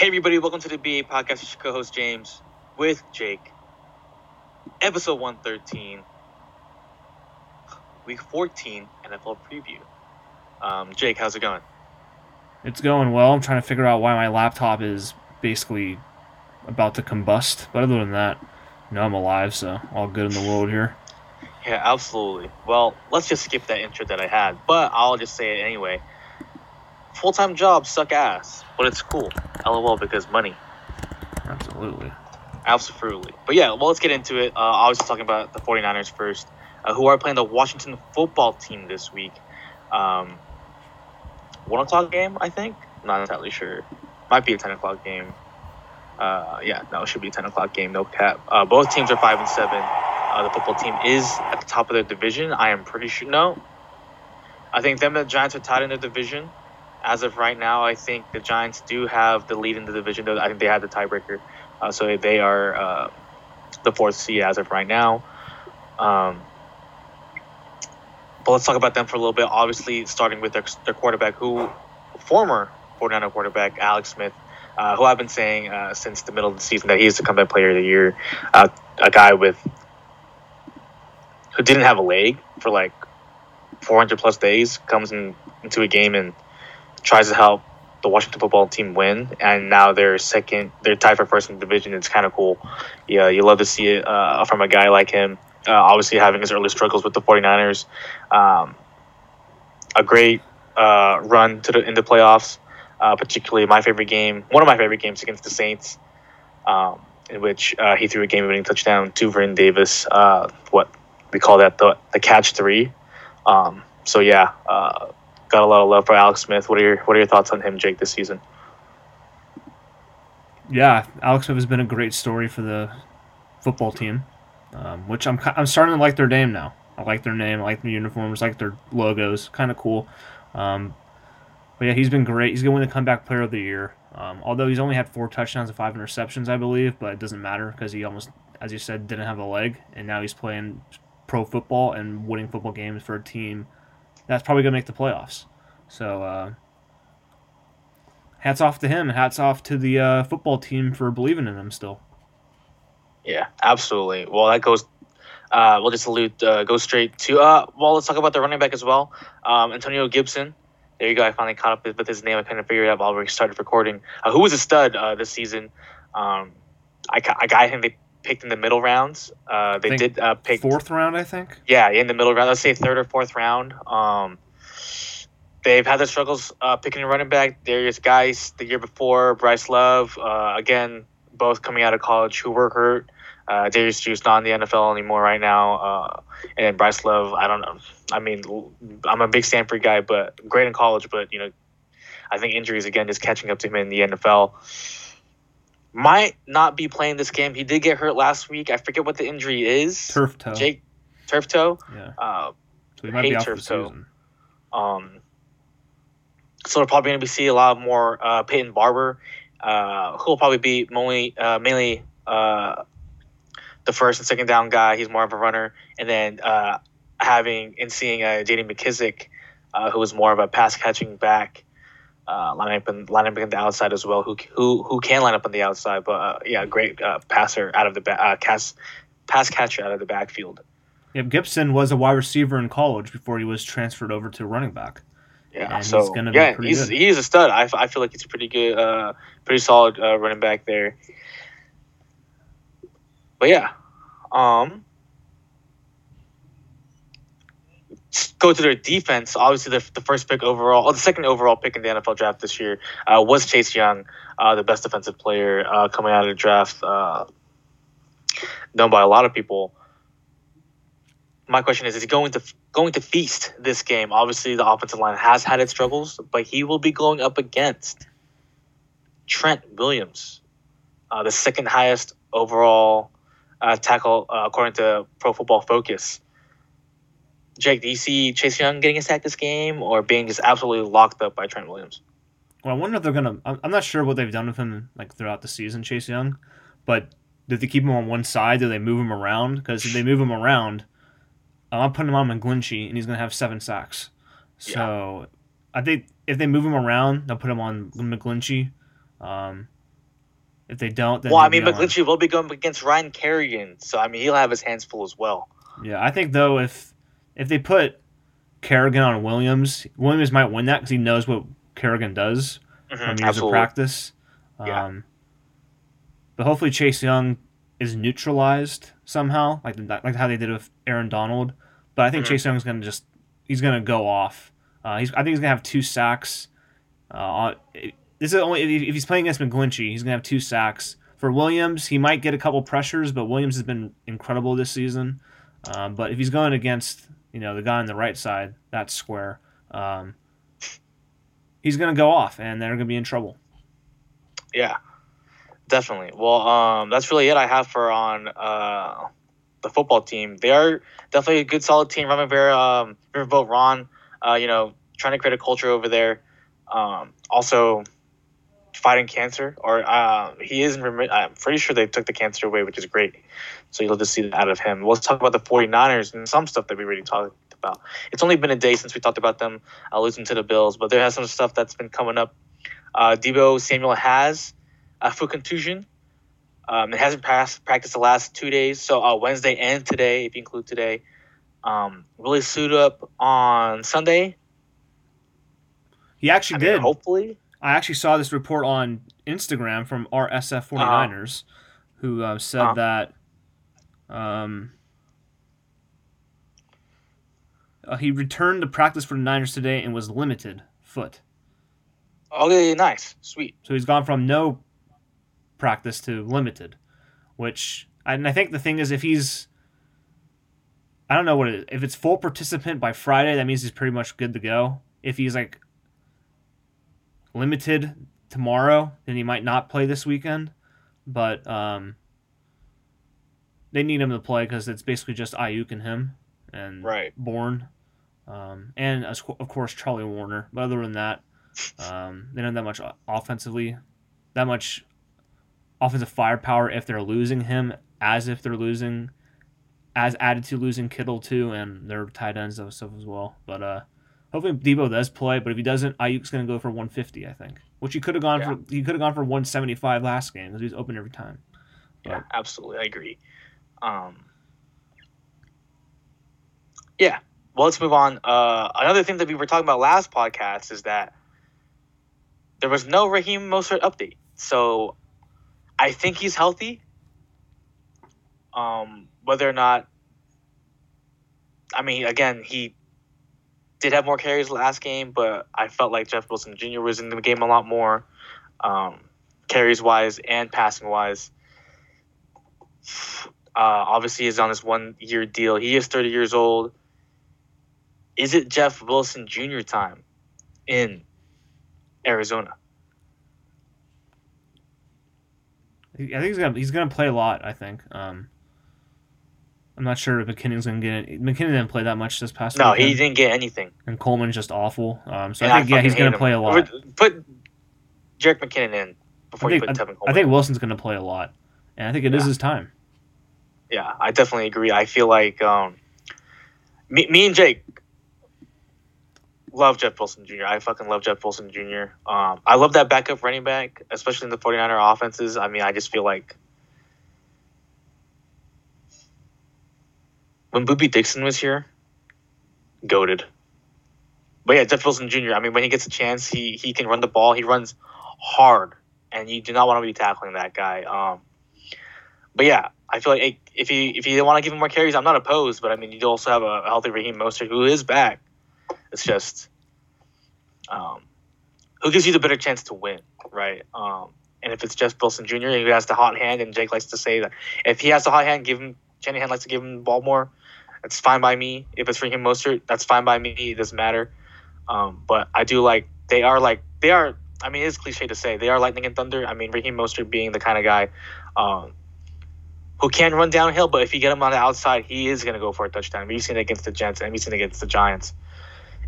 Hey everybody, welcome to the BA podcast. It's your co-host James with Jake. Episode 113, week 14 NFL preview. Um, Jake, how's it going? It's going well. I'm trying to figure out why my laptop is basically about to combust. But other than that, you know, I'm alive, so all good in the world here. Yeah, absolutely. Well, let's just skip that intro that I had, but I'll just say it anyway. Full-time jobs suck ass, but it's cool. LOL because money. Absolutely. Absolutely. But yeah, well, let's get into it. Uh, obviously, talking about the 49ers first, uh, who are playing the Washington football team this week. Um, 1 o'clock game, I think. Not entirely sure. Might be a 10 o'clock game. Uh, yeah, no, it should be a 10 o'clock game, no cap. Uh, both teams are 5 and 7. Uh, the football team is at the top of their division. I am pretty sure. No. I think them and the Giants are tied in their division. As of right now, I think the Giants do have the lead in the division. I think they have the tiebreaker. Uh, so they are uh, the fourth seed as of right now. Um, but let's talk about them for a little bit. Obviously, starting with their, their quarterback, who former 49er quarterback Alex Smith, uh, who I've been saying uh, since the middle of the season that he is the comeback player of the year. Uh, a guy with who didn't have a leg for like 400 plus days comes in, into a game and tries to help the Washington football team win, and now they're second. They're tied for first in the division. It's kind of cool. Yeah, you love to see it uh, from a guy like him. Uh, obviously, having his early struggles with the 49ers. Um, a great uh, run to the in the playoffs. Uh, particularly my favorite game, one of my favorite games against the Saints, um, in which uh, he threw a game-winning touchdown to Vernon Davis. Uh, what we call that the the catch three. Um, so yeah, got a lot of love for Alex Smith. What are your What are your thoughts on him, Jake, this season? Yeah, Alex Smith has been a great story for the football team, um, which I'm I'm starting to like their name now. I like their name, I like their uniforms, I like their logos, kind of cool. Um, but yeah, he's been great. He's going to win the comeback player of the year. Um, although he's only had four touchdowns and five interceptions, I believe, but it doesn't matter because he almost, as you said, didn't have a leg, and now he's playing pro football and winning football games for a team that's probably going to make the playoffs. So, uh, hats off to him. Hats off to the uh, football team for believing in him still. Yeah, absolutely. Well, that goes. Uh, we'll just allude. Uh, go straight to. Uh, well, let's talk about the running back as well. Um, Antonio Gibson. There you go. I finally caught up with his name. I kind of figured it out while we started recording. Uh, who was a stud uh, this season? Um, I, I got him. They picked in the middle rounds. Uh, they did uh, pick fourth round, I think. Yeah, in the middle round. Let's say third or fourth round. Um, they've had their struggles uh, picking a running back. Derrius Guice the year before, Bryce Love, uh, again, both coming out of college who were hurt. Uh, Derrius Guice not in the NFL anymore right now, uh, and Bryce Love. I don't know. I mean, I'm a big Stanford guy, but great in college. But you know, I think injuries again just catching up to him in the NFL might not be playing this game. He did get hurt last week. I forget what the injury is. Turf toe. Jake, turf toe. Yeah. Uh, so he might be out for the season. Um. So we're probably going to be see a lot more uh, Peyton Barber, uh, who will probably be mainly uh, mainly uh, the first and second down guy. He's more of a runner, and then uh, having and seeing uh, J.D. McKissic, uh, who is more of a pass catching back uh, line up and line up on the outside as well. Who who who can line up on the outside, but uh, yeah, great uh, passer out of the back, uh, cast, pass catcher out of the backfield. Yep, Gibson was a wide receiver in college before he was transferred over to running back. Yeah, and so he's yeah, he's good. he's a stud. I, I feel like he's a pretty good, uh, pretty solid uh, running back there. But yeah, um, go to their defense, obviously the, the first pick overall, or the second overall pick in the NFL draft this year uh, was Chase Young, uh, the best defensive player uh, coming out of the draft, uh, known by a lot of people. My question is: Is he going to going to feast this game? Obviously, the offensive line has had its struggles, but he will be going up against Trent Williams, uh, the second highest overall uh, tackle according to Pro Football Focus. Jake, do you see Chase Young getting a sack this game or being just absolutely locked up by Trent Williams? Well, I wonder if they're gonna. I'm not sure what they've done with him like throughout the season, Chase Young, but did they keep him on one side? Do they move him around? Because if they move him around, I'm putting him on McGlinchey, and he's gonna have seven sacks. So yeah. I think if they move him around, they'll put him on McGlinchey. Um, If they don't, then Well, I mean, be on. McGlinchey will be going against Ryan Kerrigan, so I mean, he'll have his hands full as well. Yeah, I think though if if they put Kerrigan on Williams, Williams might win that because he knows what Kerrigan does Mhm, from years of absolutely. practice. Yeah. Um, but hopefully Chase Young is neutralized somehow, like like how they did with Aaron Donald. But I think Mhm. Chase Young's gonna just he's gonna go off. Uh, he's I think he's gonna have two sacks. Uh, on- this is only if if he's playing against McGlinchey, he's gonna have two sacks. For Williams, he might get a couple pressures, but Williams has been incredible this season. Um, but if he's going against you know the guy on the right side, that's square. Um, he's gonna go off, and they're gonna be in trouble. Yeah, definitely. Well, um, that's really it I have for on uh, the football team. They are definitely a good, solid team. Ron Rivera, um, Riverboat Ron, uh, you know, trying to create a culture over there. Um, also, fighting cancer, or uh, he is. in remi- I'm pretty sure they took the cancer away, which is great. So you'll just see that out of him. Let's talk about the 49ers and some stuff that we already talked about. It's only been a day since we talked about them uh, losing to the Bills, but there has some stuff that's been coming up. Uh, Deebo Samuel has a foot contusion. Um, it hasn't passed, practiced the last two days, so uh, Wednesday and today, if you include today. Um, really suit up on Sunday. He actually I mean, did. hopefully. I actually saw this report on Instagram from our SF 49ers who uh, said Uh-huh. that um, uh, he returned to practice for the Niners today and was limited foot. Okay, nice, sweet. So he's gone from no practice to limited, which and I think the thing is if he's I don't know what it is. If it's full participant by Friday, that means he's pretty much good to go. If he's like limited tomorrow, then he might not play this weekend. But um, they need him to play because it's basically just Aiyuk and him and Right. Bourne, um, and of of course Charlie Woerner. But other than that, um, they don't have that much offensively, that much offensive firepower if they're losing him, as if they're losing, as added to losing Kittle too, and their tight ends and stuff as well. But uh, hopefully Deebo does play. But if he doesn't, Aiyuk's going to go for 150, I think, which he could have gone Yeah. for. He could have gone for 175 last game because he was open every time. Yeah, absolutely. I agree. Um, yeah. Well, let's move on. Uh, another thing that we were talking about last podcast is that there was no Raheem Mostert update. So I think he's healthy. Um, whether or not, I mean, again, he did have more carries last game, but I felt like Jeff Wilson Jr. was in the game a lot more, um, carries wise and passing wise. Uh, obviously, he's on this one year deal. He is 30 years old. Is it Jeff Wilson Jr. time in Arizona? I think he's gonna he's gonna play a lot. I think. Um, I'm not sure if McKinnon's gonna get it. McKinnon didn't play that much this past week. No, weekend, he didn't get anything. and Coleman's just awful. Um, so And I think yeah, he's gonna hate play a lot. Put Jerick McKinnon in before I you think, put I, Tevin I think Wilson's gonna play a lot, and I think it is Yeah. his time. Yeah, I definitely agree. I feel like um, me, me and Jake love Jeff Wilson Jr. I fucking love Jeff Wilson Jr. Um, I love that backup running back, especially in the 49er offenses. I mean, I just feel like when Boobie Dixon was here, goaded. But yeah, Jeff Wilson Jr. I mean, when he gets a chance, he he can run the ball. He runs hard, and you do not want to be tackling that guy. Um, but yeah, I feel like if you if you want to give him more carries, I'm not opposed. But I mean, you also have a healthy Raheem Mostert who is back. It's just, um, who gives you the better chance to win, right? Um, and if it's Jeff Wilson Jr. who has the hot hand, and Jake likes to say that if he has the hot hand, give him Shanahan likes to give him the ball more. It's fine by me. If it's Raheem Mostert, that's fine by me. It doesn't matter. Um, but I do like they are like they are. I mean, it's cliche to say they are lightning and thunder. I mean, Raheem Mostert being the kind of guy um, who can run downhill, but if you get him on the outside, he is going to go for a touchdown. We've seen it against the Jets and we've seen it against the Giants.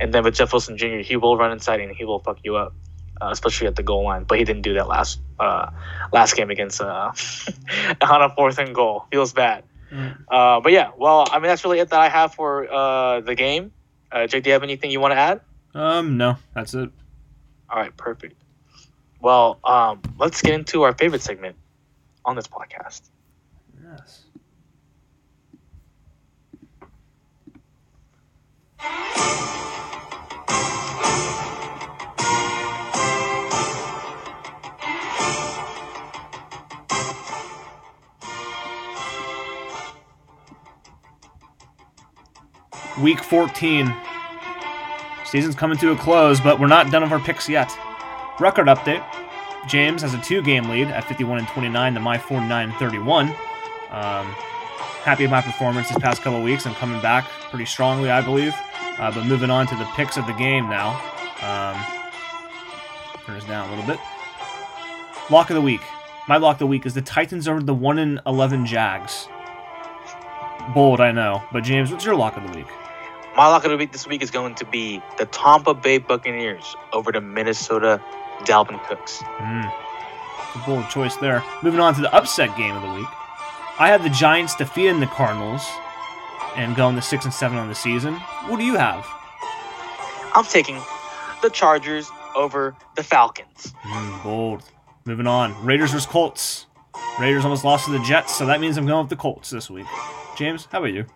And then with Jeff Wilson Jr., he will run inside and he will fuck you up, uh, especially at the goal line. But he didn't do that last uh, last game against uh, on a fourth and goal. Feels bad. Mm. Uh, but yeah, well, I mean that's really it that I have for uh, the game. Uh, Jake, do you have anything you want to add? Um, no, that's it. All right, perfect. Well, um, let's get into our favorite segment, on this podcast. Yes. Week 14. Season's coming to a close, but we're not done with our picks yet. Record update. James has a two-game lead at 51 and 29 to my 49 and 31. Um, happy with my performance this past couple weeks. I'm coming back pretty strongly, I believe. Uh, but moving on to the picks of the game now. Um, turn this down a little bit. Lock of the week. My lock of the week is the Titans over the 1 and 11 Jags. Bold, I know. But James, what's your lock of the week? My lock of the week this week is going to be the Tampa Bay Buccaneers over the Minnesota Dalvin Cooks. Mm. A bold choice there. Moving on to the upset game of the week. I have the Giants defeating the Cardinals and going to six and seven on the season. What do you have? I'm taking the Chargers over the Falcons. Mm, bold. Moving on. Raiders versus Colts. Raiders almost lost to the Jets, so that means I'm going with the Colts this week. James, how about you?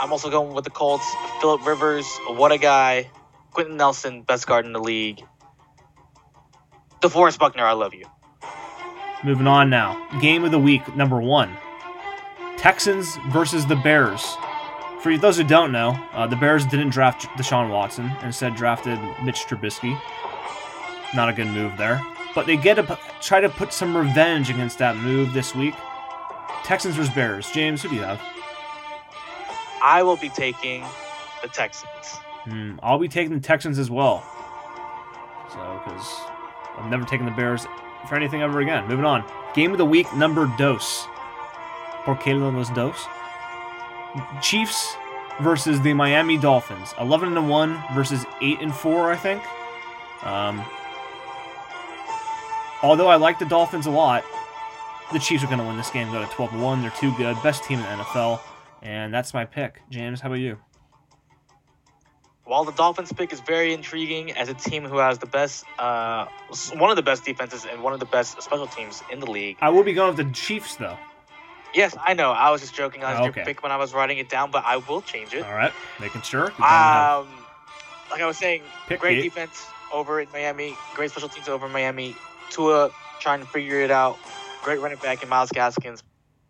I'm also going with the Colts. Philip Rivers, what a guy. Quenton Nelson, best guard in the league. DeForest Buckner, I love you. Moving on now. Game of the week, number one. Texans versus the Bears. For those who don't know, uh, the Bears didn't draft Deshaun Watson, instead drafted Mitch Trubisky. Not a good move there. But they get to try to put some revenge against that move this week. Texans versus Bears. James, who do you have? I will be taking the Texans. Hmm, I'll be taking the Texans as well. So, because I'm never taking the Bears for anything ever again. Moving on. Game of the week, number dos. Por qué los dos? Chiefs versus the Miami Dolphins. 11 and 1 versus 8 and 4, I think. Um, although I like the Dolphins a lot, the Chiefs are going to win this game. Go to 12 1. They're too good. Best team in the NFL. And that's my pick. James, how about you? While the Dolphins pick is very intriguing as a team who has the best, uh, one of the best defenses and one of the best special teams in the league. I will be going with the Chiefs, though. Yes, I know. I was just joking. I was Okay. pick when I was writing it down, but I will change it. All right, making sure. Have- Um, like I was saying, Pick great defense over in Miami, great special teams over in Miami. Tua trying to figure it out. Great running back in Myles Gaskins,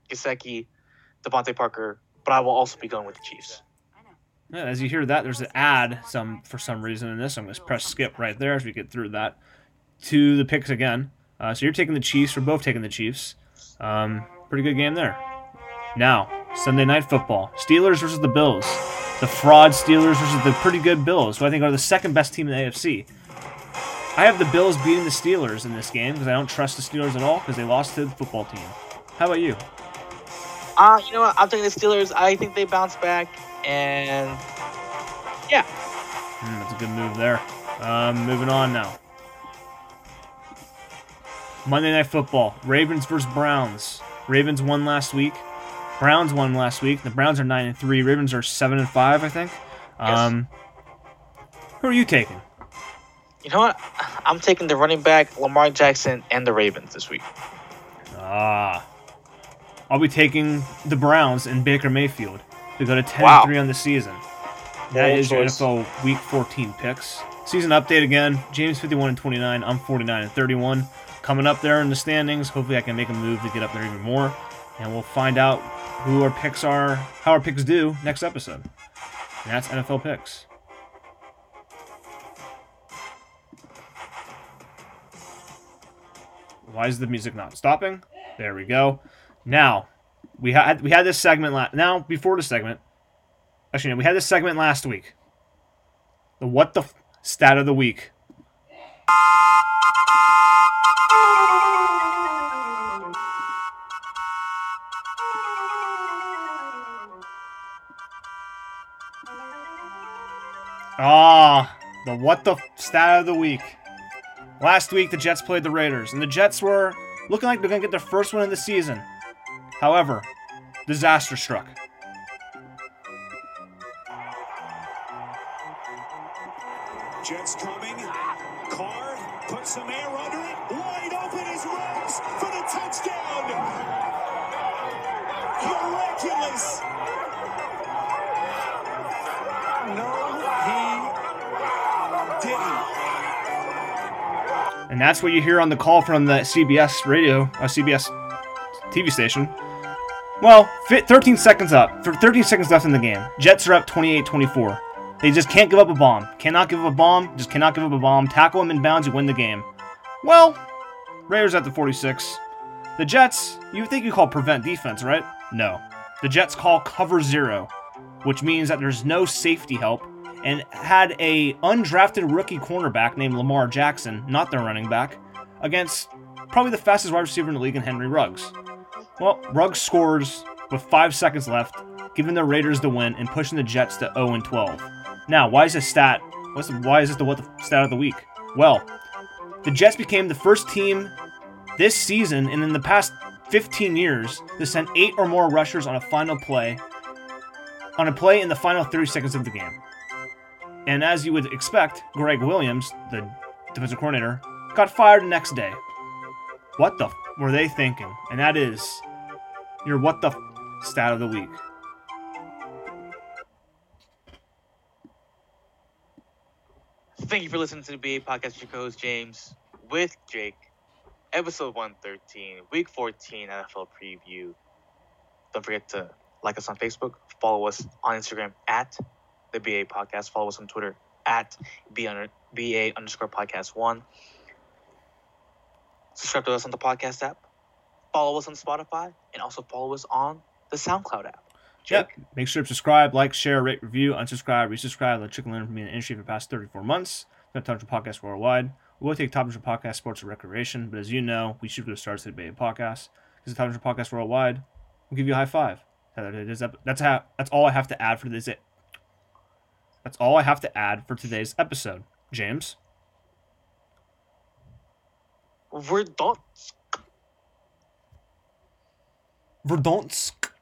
Gesicki, DeVante Parker. But I will also be going with the Chiefs. Yeah, as you hear that, there's an ad some for some reason in this. I'm going to press skip right there as we get through that to the picks again. Uh, so you're taking the Chiefs. We're both taking the Chiefs. Um, pretty good game there. Now Sunday night football: Steelers versus the Bills. The fraud Steelers versus the pretty good Bills, who I think are the second best team in the AFC. I have the Bills beating the Steelers in this game because I don't trust the Steelers at all because they lost to the football team. How about you? Uh, you know what? I'm taking the Steelers. I think they bounce back. And yeah, Hmm, that's a good move there. Um, moving on now. Monday Night Football: Ravens versus Browns. Ravens won last week. Browns won last week. The Browns are nine and three. Ravens are seven and five, I think. Yes. Um, who are you taking? you know what? I'm taking the running back, Lamar Jackson, and the Ravens this week. Ah, I'll be taking the Browns and Baker Mayfield to go to ten Wow. and three on the season. That Bold is your choice. NFL Week 14 picks. Season update again. James 51 and 29. I'm 49 and 31. Coming up there in the standings. Hopefully, I can make a move to get up there even more, and we'll find out who our picks are, how our picks do next episode. And that's NFL picks. Why is the music not stopping? There we go. Now, we had we had this segment last. Now, before the segment, actually, no, we had this segment last week. The what the f- stat of the week. Ah, the what the f- stat of the week. Last week, the Jets played the Raiders, and the Jets were looking like they're going to get their first win of the season. However, disaster struck. Jets coming. Carr put some air under it. Wide open is Rose for the touchdown. Miraculous. No, he didn't. And that's what you hear on the call from the CBS radio, uh, CBS TV station. Well, 13 seconds up. For 13 seconds left in the game. Jets are up 28-24. They just can't give up a bomb. Cannot give up a bomb. Just cannot give up a bomb. Tackle them in bounds, you win the game. Well, Raiders at the 46. The Jets, you think you call prevent defense, right? No. The Jets call cover zero, which means that there's no safety help, and had a undrafted rookie cornerback named Lamar Jackson, not their running back, against probably the fastest wide receiver in the league in Henry Ruggs. Well, Ruggs scores with five seconds left, giving the Raiders the win and pushing the Jets to 0 and 12. Now, why is this stat? What's the, why is this the what the stat of the week? Well, the Jets became the first team this season and in the past 15 years to send eight or more rushers on a final play, on a play in the final 30 seconds of the game. And as you would expect, Gregg Williams, the defensive coordinator, got fired the next day. What the f- were they thinking? And that is your what the f- stat of the week. Thank you for listening to the BA podcast. Your co-host James with Jake, episode one thirteen, week fourteen NFL preview. Don't forget to like us on Facebook, follow us on Instagram at the BA podcast, follow us on Twitter at BA underscore podcast one. Subscribe to us on the podcast app, follow us on Spotify, and also follow us on the SoundCloud app. Jake, Yep. Make sure to subscribe, like, share, rate, review, unsubscribe, resubscribe. Let Chicken learn from me in the industry for the past 34 months. Got Touch Podcast worldwide. We will take topics from podcast, sports, and recreation, but as you know, we should go start to the Bay Podcast. Because the Touch Podcast worldwide, we'll give you a high five. That's how. That's all I have to add for this. That's all I have to add for today's episode. James. we're done. Verdonsk.